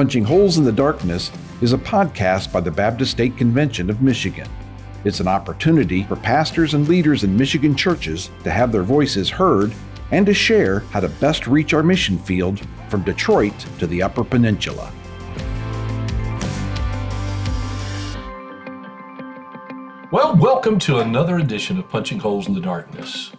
Punching Holes in the Darkness is a podcast by the Baptist State Convention of Michigan. It's an opportunity for pastors and leaders in Michigan churches to have their voices heard and to share how to best reach our mission field from Detroit to the Upper Peninsula. Welcome to another edition of Punching Holes in the Darkness.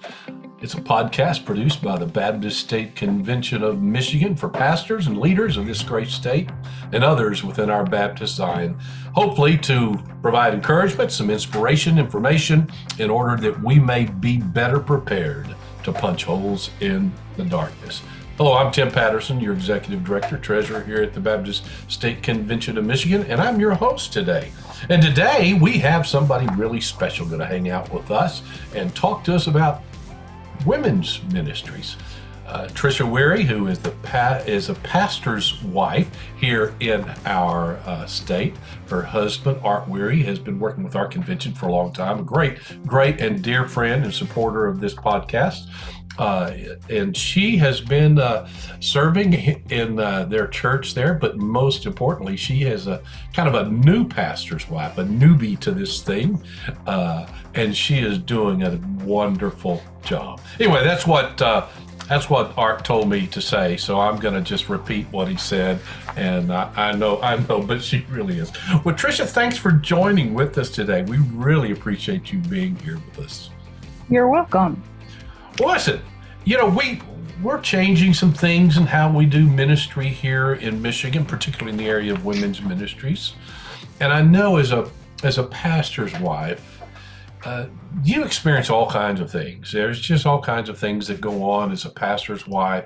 It's a podcast produced by the Baptist State Convention of Michigan for pastors and leaders of this great state and others within our Baptist Zion, hopefully to provide encouragement, some inspiration, information in order that we may be better prepared to punch holes in the darkness. Hello, I'm Tim Patterson, your Executive Director, Treasurer here at the Baptist State Convention of Michigan, and I'm your host today. And today we have somebody really special going to hang out with us and talk to us about women's ministries. Uh, Trisha Weary, who is the pa- is a pastor's wife here in our uh, state. Her husband Art Weary has been working with our convention for a long time. A great, great and dear friend and supporter of this podcast. Uh, and she has been uh, serving in uh, their church there, but most importantly, she is a kind of a new pastor's wife, a newbie to this thing, uh, and she is doing a wonderful job. Anyway, that's what uh, that's what Art told me to say, so I'm going to just repeat what he said, and I, I know I know, but she really is. Well, Trisha, thanks for joining with us today. We really appreciate you being here with us. You're welcome. Well, listen, you know, we we're changing some things in how we do ministry here in Michigan, particularly in the area of women's ministries. And I know as a as a pastor's wife, uh, you experience all kinds of things. There's just all kinds of things that go on as a pastor's wife,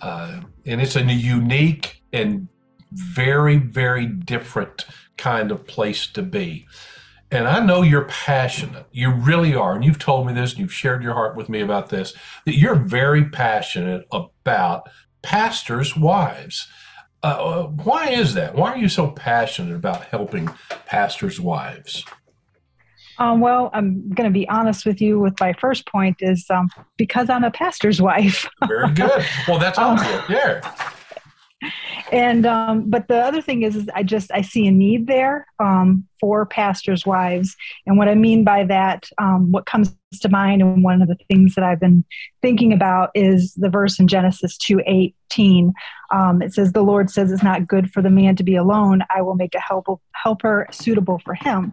uh, and it's a unique and very very different kind of place to be. And I know you're passionate. You really are. And you've told me this and you've shared your heart with me about this that you're very passionate about pastors' wives. Uh, uh why is that? Why are you so passionate about helping pastors' wives? Um, well, I'm going to be honest with you with my first point is um, because I'm a pastor's wife. Very good. Well, that's all um, Yeah and um, but the other thing is, is i just i see a need there um, for pastors wives. And what i mean by that um, what comes to mind and one of the things that i've been thinking about is the verse in genesis 2 18 um, it says the lord says it's not good for the man to be alone. I will make a help, helper suitable for him.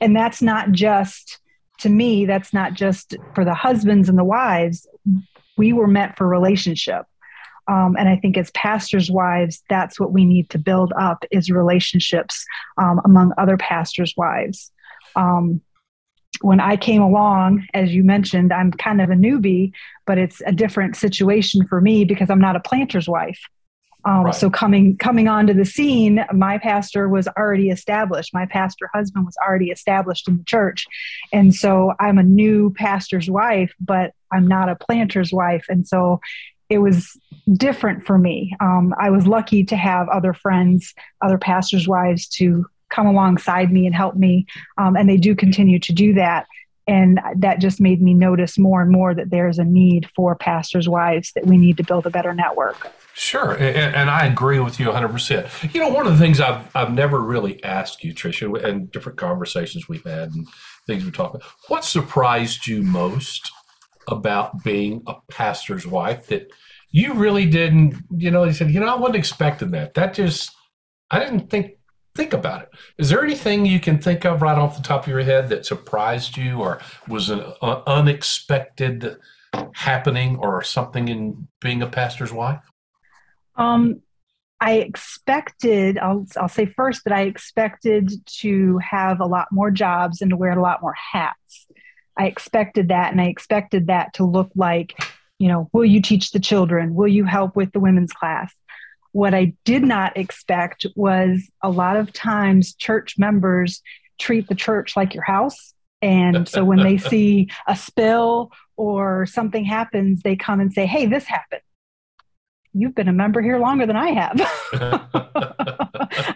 And that's not just to me that's not just for the husbands and the wives. We were meant for relationship um, and I think as pastors' wives, that's what we need to build up is relationships um, among other pastors' wives. Um, when I came along, as you mentioned, I'm kind of a newbie, but it's a different situation for me because I'm not a planter's wife. Um, right. So coming coming onto the scene, my pastor was already established. My pastor husband was already established in the church, and so I'm a new pastor's wife, but I'm not a planter's wife. And so it was different for me. Um, I was lucky to have other friends, other pastors' wives to come alongside me and help me, um, and they do continue to do that. And that just made me notice more and more that there's a need for pastors' wives, that we need to build a better network. Sure, and, I agree with you 100%. You know, one of the things I've, I've never really asked you, Tricia, and different conversations we've had and things we talked about, what surprised you most about being a pastor's wife that you really didn't, you know, he said, you know, I wasn't expecting that. That just, I didn't think think about it. Is there anything you can think of right off the top of your head that surprised you or was an uh, unexpected happening or something in being a pastor's wife? Um, I expected, I'll, I'll say first that I expected to have a lot more jobs and to wear a lot more hats. I expected that, and I expected that to look like, you know, will you teach the children? Will you help with the women's class? What I did not expect was a lot of times church members treat the church like your house. And so when they see a spill or something happens, they come and say, Hey, this happened you've been a member here longer than I have.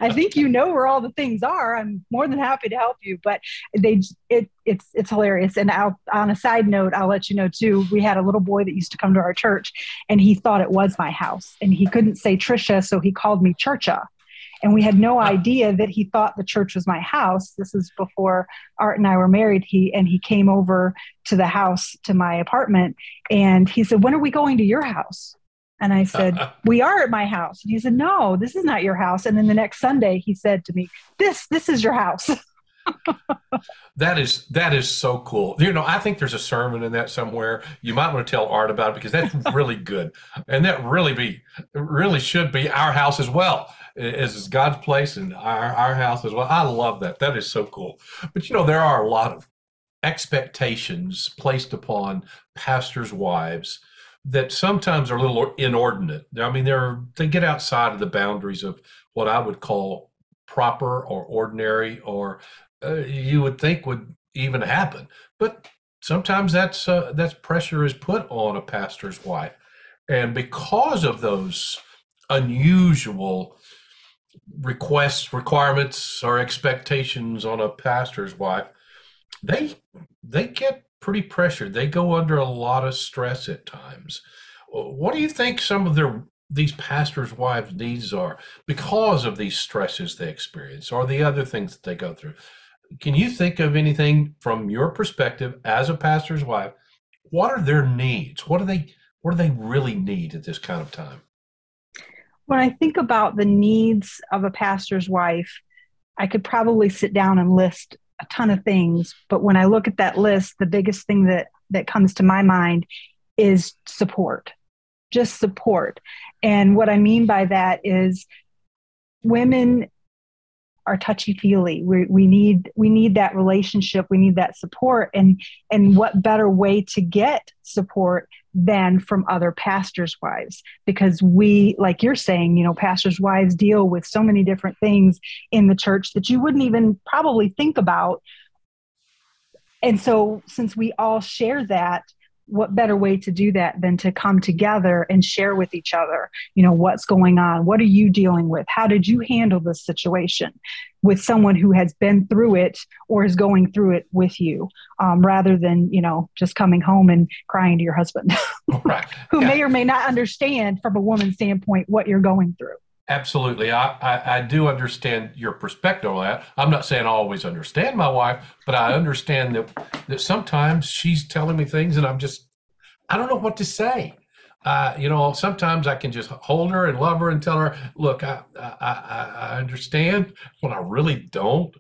I think you know where all the things are. I'm more than happy to help you. But they, it, it's, it's hilarious. And I'll, on a side note, I'll let you know too. We had a little boy that used to come to our church, and he thought it was my house, and he couldn't say Trisha, so he called me Churcha and we had no idea that he thought the church was my house this is before art and i were married he and he came over to the house to my apartment and he said when are we going to your house and I said, "We are at my house." And he said, "No, this is not your house." And then the next Sunday, he said to me, "This, this is your house." that is that is so cool. You know, I think there's a sermon in that somewhere. You might want to tell Art about it because that's really good, and that really be really should be our house as well. As God's place and our our house as well. I love that. That is so cool. But you know, there are a lot of expectations placed upon pastors' wives that sometimes are a little inordinate. I mean, they're they get outside of the boundaries of what I would call proper or ordinary, or uh, you would think would even happen. But sometimes that's uh, that's pressure is put on a pastor's wife, and because of those unusual requests, requirements, or expectations on a pastor's wife, they they get pretty pressured. They go under a lot of stress at times. What do you think some of their these pastors' wives' needs are because of these stresses they experience or the other things that they go through? Can you think of anything from your perspective as a pastor's wife? What are their needs? What do they what do they really need at this kind of time? When I think about the needs of a pastor's wife, I could probably sit down and list a ton of things, but when I look at that list, the biggest thing that that comes to my mind is support. Just support. And what I mean by that is women are touchy feely. We, we need we need that relationship. We need that support. And and what better way to get support than from other pastors' wives? Because we, like you're saying, you know, pastors' wives deal with so many different things in the church that you wouldn't even probably think about. And so, since we all share that, what better way to do that than to come together and share with each other you know what's going on what are you dealing with how did you handle this situation with someone who has been through it or is going through it with you um, rather than you know just coming home and crying to your husband right. who yeah. may or may not understand from a woman's standpoint what you're going through Absolutely. I, I, I, do understand your perspective on that. I'm not saying I always understand my wife, but I understand that, that sometimes she's telling me things and I'm just, I don't know what to say. Uh, you know, sometimes I can just hold her and love her and tell her, look, I, I, I understand when I really don't.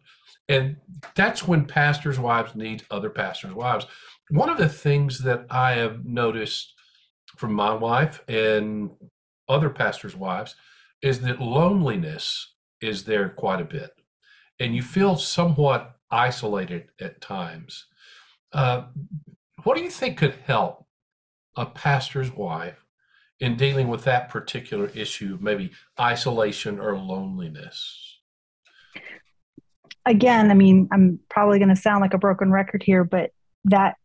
And that's when pastors' wives need other pastors' wives. One of the things that I have noticed from my wife and other pastors' wives is that loneliness is there quite a bit, and you feel somewhat isolated at times. Uh, what do you think could help a pastor's wife in dealing with that particular issue, maybe isolation or loneliness? Again, I mean, I'm probably going to sound like a broken record here, but that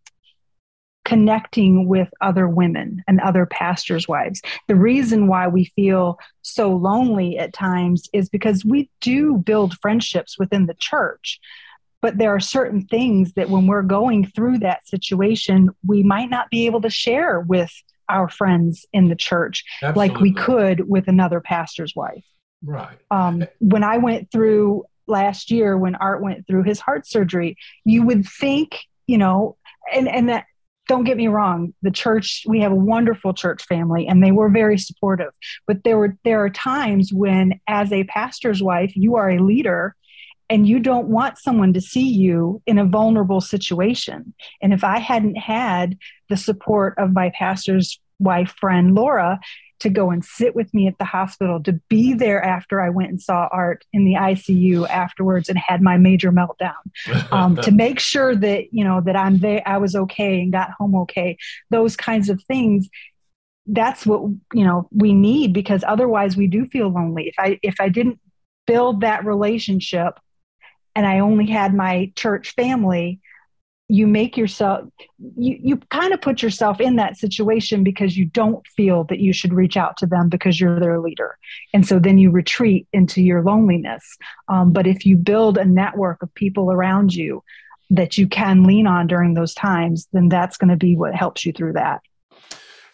connecting with other women and other pastors' wives. The reason why we feel so lonely at times is because we do build friendships within the church. But there are certain things that when we're going through that situation, we might not be able to share with our friends in the church Absolutely. like we could with another pastor's wife. Right. Um, when I went through last year, when Art went through his heart surgery, you would think, you know, and, and that don't get me wrong the church we have a wonderful church family and they were very supportive but there were there are times when as a pastor's wife you are a leader and you don't want someone to see you in a vulnerable situation. And if i hadn't had the support of my pastor's wife friend laura to go and sit with me at the hospital, to be there after I went and saw Art in the ICU afterwards and had my major meltdown, um, to make sure that you know that I'm there, I was okay and got home okay. Those kinds of things. That's what you know we need because otherwise we do feel lonely. If I if I didn't build that relationship, and I only had my church family, you make yourself you, you kind of put yourself in that situation because you don't feel that you should reach out to them because you're their leader and so then you retreat into your loneliness um, but if you build a network of people around you that you can lean on during those times then that's going to be what helps you through that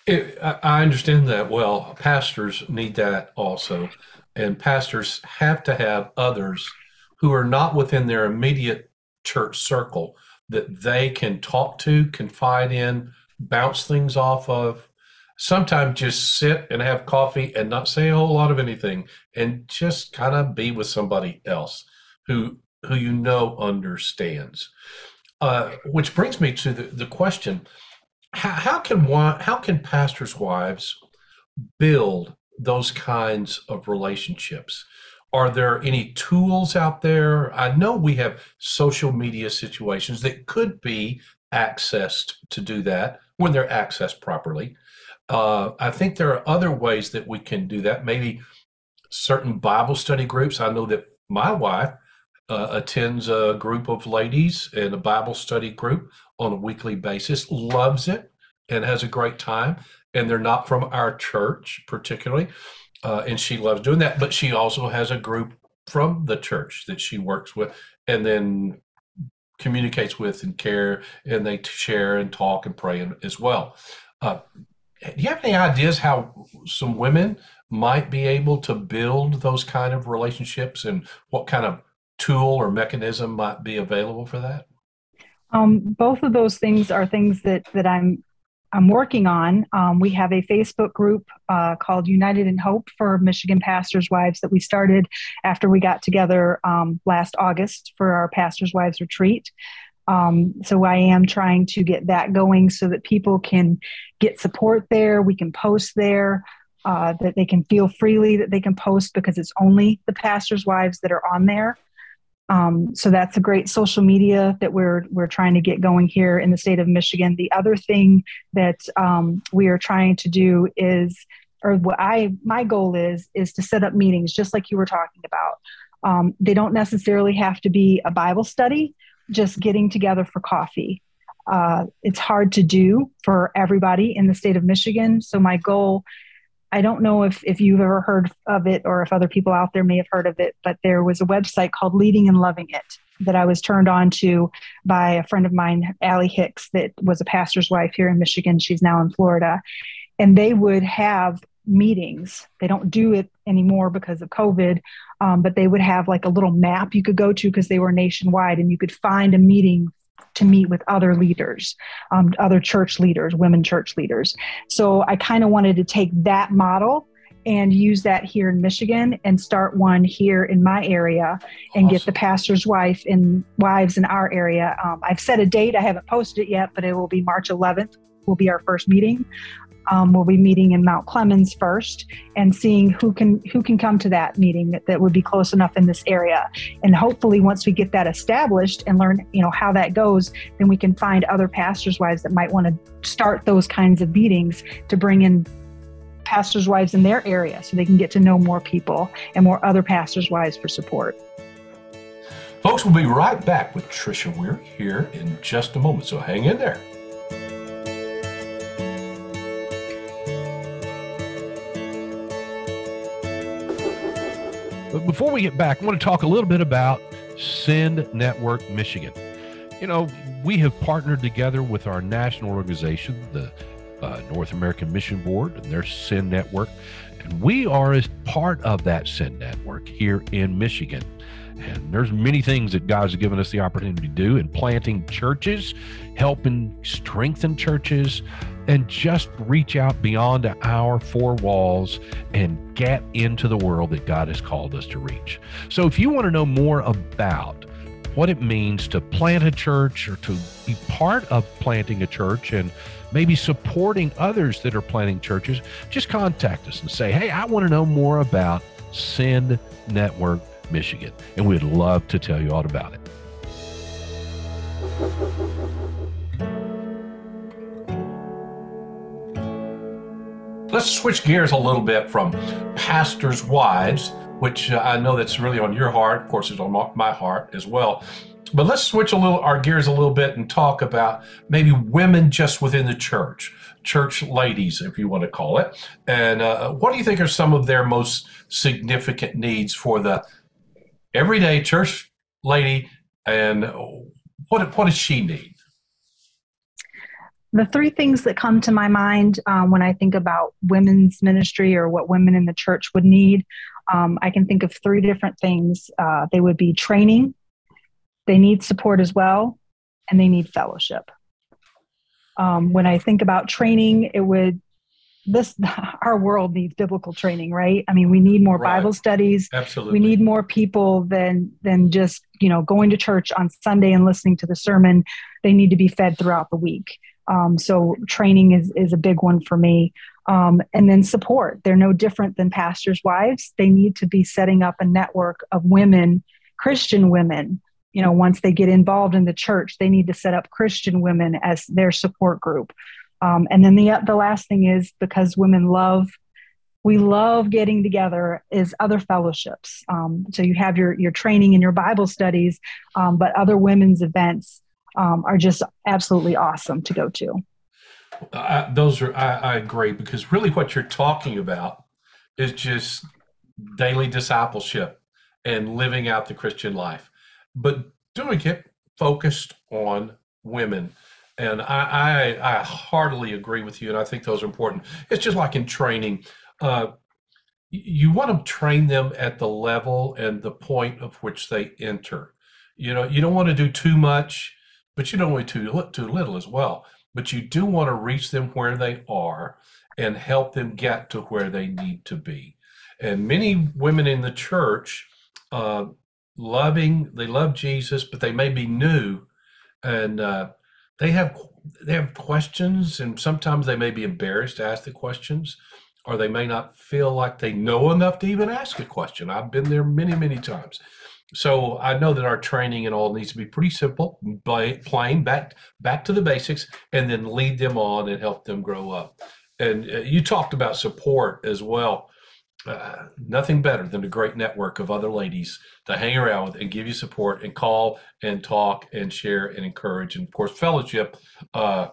it, I understand that well. Pastors need that also. And pastors have to have others who are not within their immediate church circle that they can talk to, confide in, bounce things off of. Sometimes just sit and have coffee and not say a whole lot of anything and just kind of be with somebody else who who you know understands. Uh, which brings me to the, the question how, how can one how can pastors' wives build those kinds of relationships? Are there any tools out there? I know we have social media situations that could be accessed to do that when they're accessed properly. Uh, I think there are other ways that we can do that. Maybe certain Bible study groups. I know that my wife uh, attends a group of ladies in a Bible study group on a weekly basis, loves it, and has a great time. And they're not from our church particularly uh, and she loves doing that. But she also has a group from the church that she works with, and then communicates with and care, and they share and talk and pray as well. Uh, do you have any ideas how some women might be able to build those kind of relationships, and what kind of tool or mechanism might be available for that? Um, both of those things are things that that I'm I'm working on. Um, we have a Facebook group uh, called United in Hope for Michigan Pastors' Wives that we started after we got together um, last August for our Pastors' Wives retreat. Um, so I am trying to get that going so that people can get support there. We can post there. Uh, that they can feel freely that they can post because it's only the pastors' wives that are on there. Um, so that's a great social media that we're we're trying to get going here in the state of Michigan. The other thing that um, we are trying to do is, or what I my goal is, is to set up meetings just like you were talking about. Um, they don't necessarily have to be a Bible study, just getting together for coffee. Uh, it's hard to do for everybody in the state of Michigan. So my goal I don't know if, if you've ever heard of it or if other people out there may have heard of it, but there was a website called Leading and Loving It that I was turned on to by a friend of mine, Allie Hicks, that was a pastor's wife here in Michigan. She's now in Florida. And they would have meetings. They don't do it anymore because of COVID, um, but they would have like a little map you could go to because they were nationwide and you could find a meeting to meet with other leaders, um, other church leaders, women church leaders. So I kind of wanted to take that model and use that here in Michigan and start one here in my area and awesome. get the pastor's wife and wives in our area. Um, I've set a date. I haven't posted it yet, but it will be March 11th will be our first meeting um, we'll be meeting in Mount Clemens first and seeing who can who can come to that meeting that, that would be close enough in this area. And hopefully, once we get that established and learn, you know, how that goes, then we can find other pastors' wives that might want to start those kinds of meetings to bring in pastors' wives in their area so they can get to know more people and more other pastors' wives for support. Folks, we'll be right back with Tricia Weary here in just a moment, so hang in there. But before we get back, I want to talk a little bit about Send Network Michigan. You know, we have partnered together with our national organization, the uh, North American Mission Board, and their Send Network. And we are as part of that Send Network here in Michigan. And there's many things that God's given us the opportunity to do in planting churches, helping strengthen churches, and just reach out beyond our four walls and get into the world that God has called us to reach. So if you want to know more about what it means to plant a church or to be part of planting a church and maybe supporting others that are planting churches, just contact us and say, hey, I want to know more about Send Network Michigan. And we'd love to tell you all about it. Let's switch gears a little bit from pastors' wives, which uh, I know that's really on your heart. Of course, it's on my heart as well. But let's switch a little our gears a little bit and talk about maybe women just within the church, church ladies, if you want to call it. And uh, what do you think are some of their most significant needs for the everyday church lady? And what what does she need? The three things that come to my mind um, when I think about women's ministry or what women in the church would need, um, I can think of three different things. Uh, they would be training, they need support as well, and they need fellowship. Um, when I think about training, it would this our world needs biblical training right i mean we need more right. bible studies absolutely we need more people than than just you know going to church on sunday and listening to the sermon they need to be fed throughout the week um, so training is is a big one for me. Um, and then support. They're no different than pastors wives. They need to be setting up a network of women christian women. You know once they get involved in the church they need to set up christian women as their support group. Um, and then the the last thing is because women love we love getting together is other fellowships. Um, so you have your your training and your bible studies um, but other women's events um, are just absolutely awesome to go to uh, those are I, I agree because really what you're talking about is just daily discipleship and living out the christian life but doing it focused on women. And I, I, I heartily agree with you, and I think those are important. It's just like in training. Uh, you want to train them at the level and the point of which they enter. You know, you don't want to do too much, but you don't want to do too little as well. But you do want to reach them where they are and help them get to where they need to be. And many women in the church uh, loving, they love Jesus, but they may be new, and uh, they have they have questions, and sometimes they may be embarrassed to ask the questions, or they may not feel like they know enough to even ask a question. I've been there many, many times. So I know that our training and all needs to be pretty simple, plain, back back to the basics, and then lead them on and help them grow up. And uh, you talked about support as well. Uh, nothing better than a great network of other ladies to hang around with and give you support and call and talk and share and encourage. And of course fellowship uh,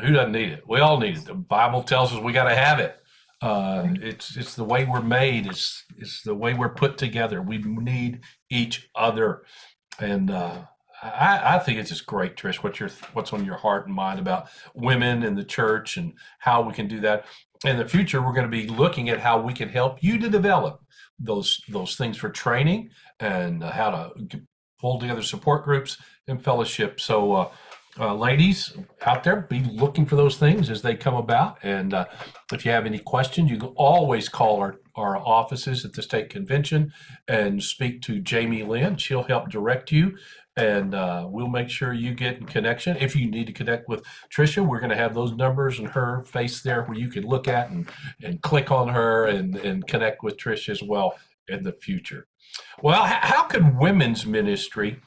who doesn't need it? We all need it. The bible tells us we got to have it. Uh, it's it's the way we're made. It's it's the way we're put together. We need each other and uh, I, I, think it's just great, Trish. What's your what's on your heart and mind about women in the church and how we can do that? in the future, we're going to be looking at how we can help you to develop those those things for training and how to pull together support groups and fellowship. So, uh, uh, ladies out there, be looking for those things as they come about. And uh, if you have any questions, you can always call our, our offices at the state convention and speak to Jamie Lynn. She'll help direct you and uh, we'll make sure you get in connection. If you need to connect with Tricia, we're going to have those numbers and her face there where you can look at and, and click on her and, and connect with Tricia as well in the future. Well, how can women's ministry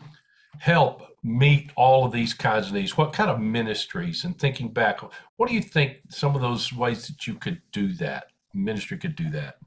help meet all of these kinds of needs? What kind of ministries? And thinking back, what do you think some of those ways that you could do that, ministry could do that?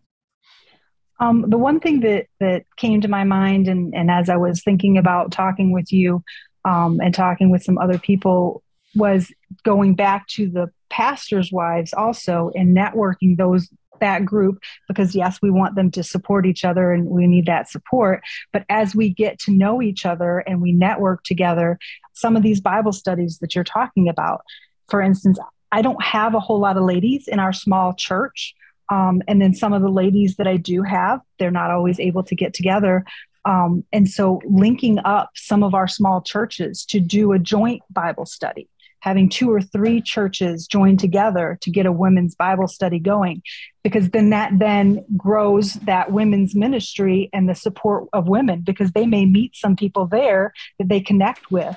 Um, the one thing that that came to my mind, and, and as I was thinking about talking with you um, and talking with some other people, was going back to the pastors' wives also and networking those that group because yes we want them to support each other and we need that support. But as we get to know each other and we network together some of these bible studies that you're talking about for instance i don't have a whole lot of ladies in our small church um, and then some of the ladies that I do have, they're not always able to get together. Um, and so linking up some of our small churches to do a joint Bible study, having two or three churches join together to get a women's Bible study going, because then that then grows that women's ministry and the support of women, because they may meet some people there that they connect with.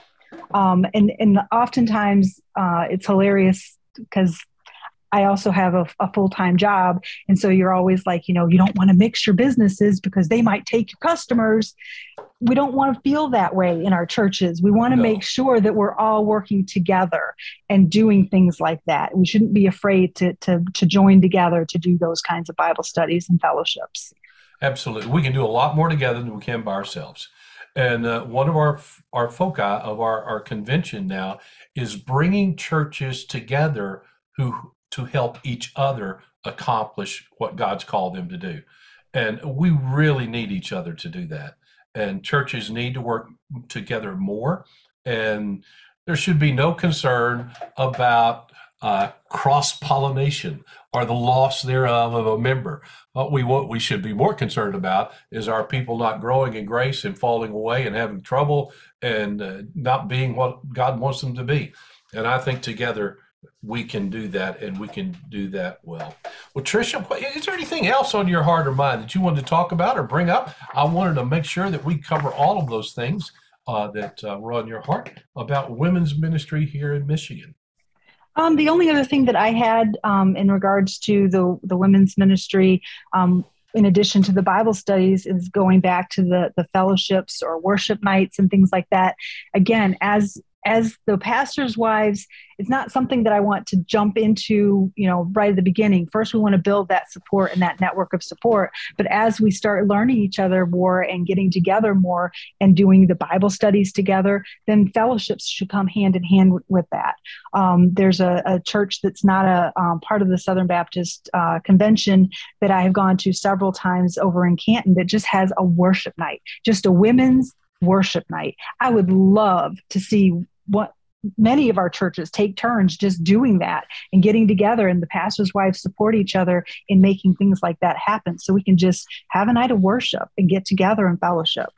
Um, and, and oftentimes uh, it's hilarious because I also have a, a full time job. And so you're always like, you know, you don't want to mix your businesses because they might take your customers. We don't want to feel that way in our churches. We want to no. make sure that we're all working together and doing things like that. We shouldn't be afraid to, to, to join together to do those kinds of Bible studies and fellowships. Absolutely. We can do a lot more together than we can by ourselves. And uh, one of our our foci of our, our convention now is bringing churches together who to help each other accomplish what God's called them to do. And we really need each other to do that. And churches need to work together more. And there should be no concern about uh, cross pollination or the loss thereof of a member. What we what we should be more concerned about is our people not growing in grace and falling away and having trouble and uh, not being what God wants them to be. And I think together we can do that and we can do that well. Well, Tricia, is there anything else on your heart or mind that you wanted to talk about or bring up? I wanted to make sure that we cover all of those things uh, that uh, were on your heart about women's ministry here in Michigan. Um, the only other thing that I had um, in regards to the the women's ministry, um, in addition to the Bible studies, is going back to the the fellowships or worship nights and things like that. Again, as as the pastor's wives, it's not something that I want to jump into, you know, right at the beginning. First, we want to build that support and that network of support. But as we start learning each other more and getting together more and doing the Bible studies together, then fellowships should come hand in hand with, that. Um, there's a, a, church that's not a um, part of the Southern Baptist uh, Convention that I have gone to several times over in Canton that just has a worship night, just a women's worship night. I would love to see what many of our churches take turns just doing that and getting together and the pastor's wives support each other in making things like that happen. So we can just have a night of worship and get together and fellowship.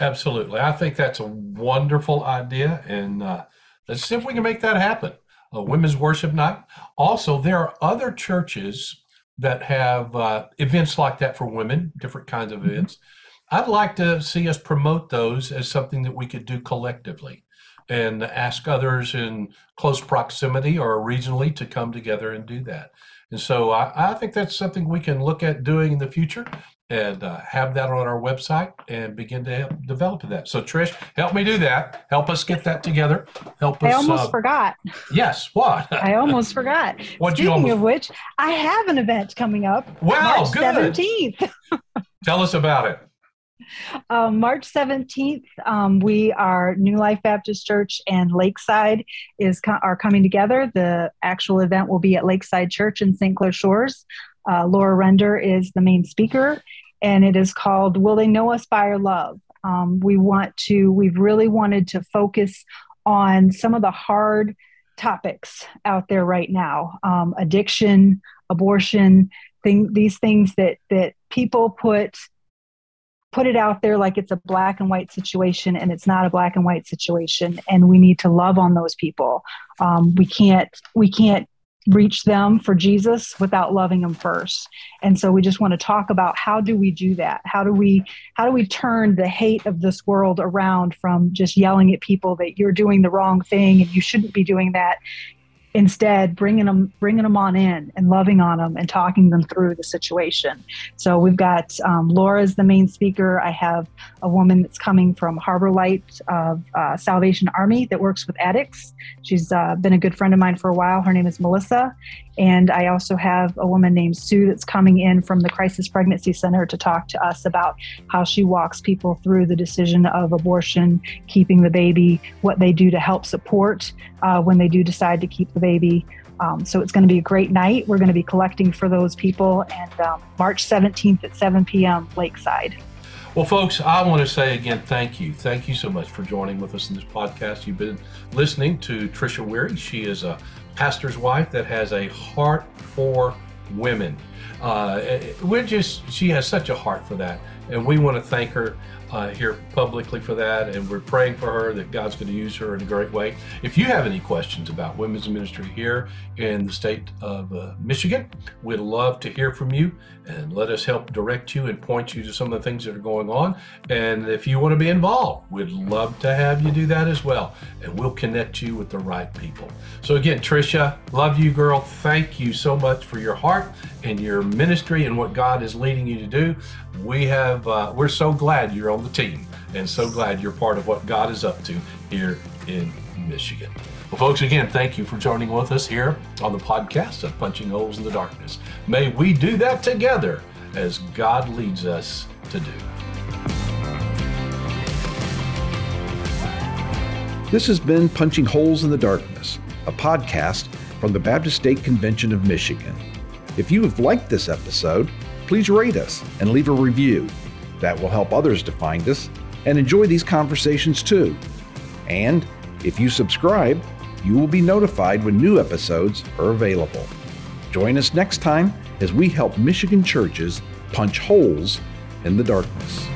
Absolutely. I think that's a wonderful idea and uh, let's see if we can make that happen. A women's worship night. Also there are other churches that have uh, events like that for women different kinds of mm-hmm. events. I'd like to see us promote those as something that we could do collectively and ask others in close proximity or regionally to come together and do that. And so I, I think that's something we can look at doing in the future and uh, have that on our website and begin to help develop that. So Trish, help me do that. Help us get that together. Help us. I almost uh, forgot. Yes. What? I almost forgot. what Speaking almost... of which, I have an event coming up. Wow, March good. 17th. Tell us about it. Um, March 17th, um, we are New Life Baptist Church and Lakeside is are coming together. The actual event will be at Lakeside Church in St. Clair Shores. Uh, Laura Render is the main speaker, and it is called "Will They Know Us by Our Love." Um, we want to. We've really wanted to focus on some of the hard topics out there right now: um, addiction, abortion, thing, these things that that people put put it out there like it's a black and white situation and it's not a black and white situation and we need to love on those people. Um, we can't we can't reach them for jesus without loving them first. And so we just want to talk about how do we do that? How do we how do we turn the hate of this world around from just yelling at people that you're doing the wrong thing and you shouldn't be doing that instead bringing them bringing them on in and loving on them and talking them through the situation. So we've got um, laura's the main speaker. I have a woman that's coming from harbor light of uh, salvation army that works with addicts. She's uh, been a good friend of mine for a while. Her name is melissa. And I also have a woman named Sue that's coming in from the Crisis Pregnancy Center to talk to us about how she walks people through the decision of abortion, keeping the baby, what they do to help support uh, when they do decide to keep the baby. Um, so it's going to be a great night. We're going to be collecting for those people, and um, March 17th at 7 p.m. Lakeside. Well, folks, I want to say again, thank you. Thank you so much for joining with us in this podcast. You've been listening to Tricia Weary. She is a pastor's wife that has a heart for women. Uh, we're just, she has such a heart for that. And we want to thank her uh, here publicly for that. And we're praying for her that God's going to use her in a great way. If you have any questions about women's ministry here in the state of uh, Michigan, we'd love to hear from you and let us help direct you and point you to some of the things that are going on. And if you want to be involved, we'd love to have you do that as well. And we'll connect you with the right people. So, again, Tricia, love you, girl. Thank you so much for your heart and your ministry and what God is leading you to do. We have, uh, we're so glad you're on the team and so glad you're part of what God is up to here in Michigan. Well, folks, again, thank you for joining with us here on the podcast of Punching Holes in the Darkness. May we do that together as God leads us to do. This has been Punching Holes in the Darkness, a podcast from the Baptist State Convention of Michigan. If you have liked this episode, please rate us and leave a review. That will help others to find us and enjoy these conversations too. And if you subscribe, you will be notified when new episodes are available. Join us next time as we help Michigan churches punch holes in the darkness.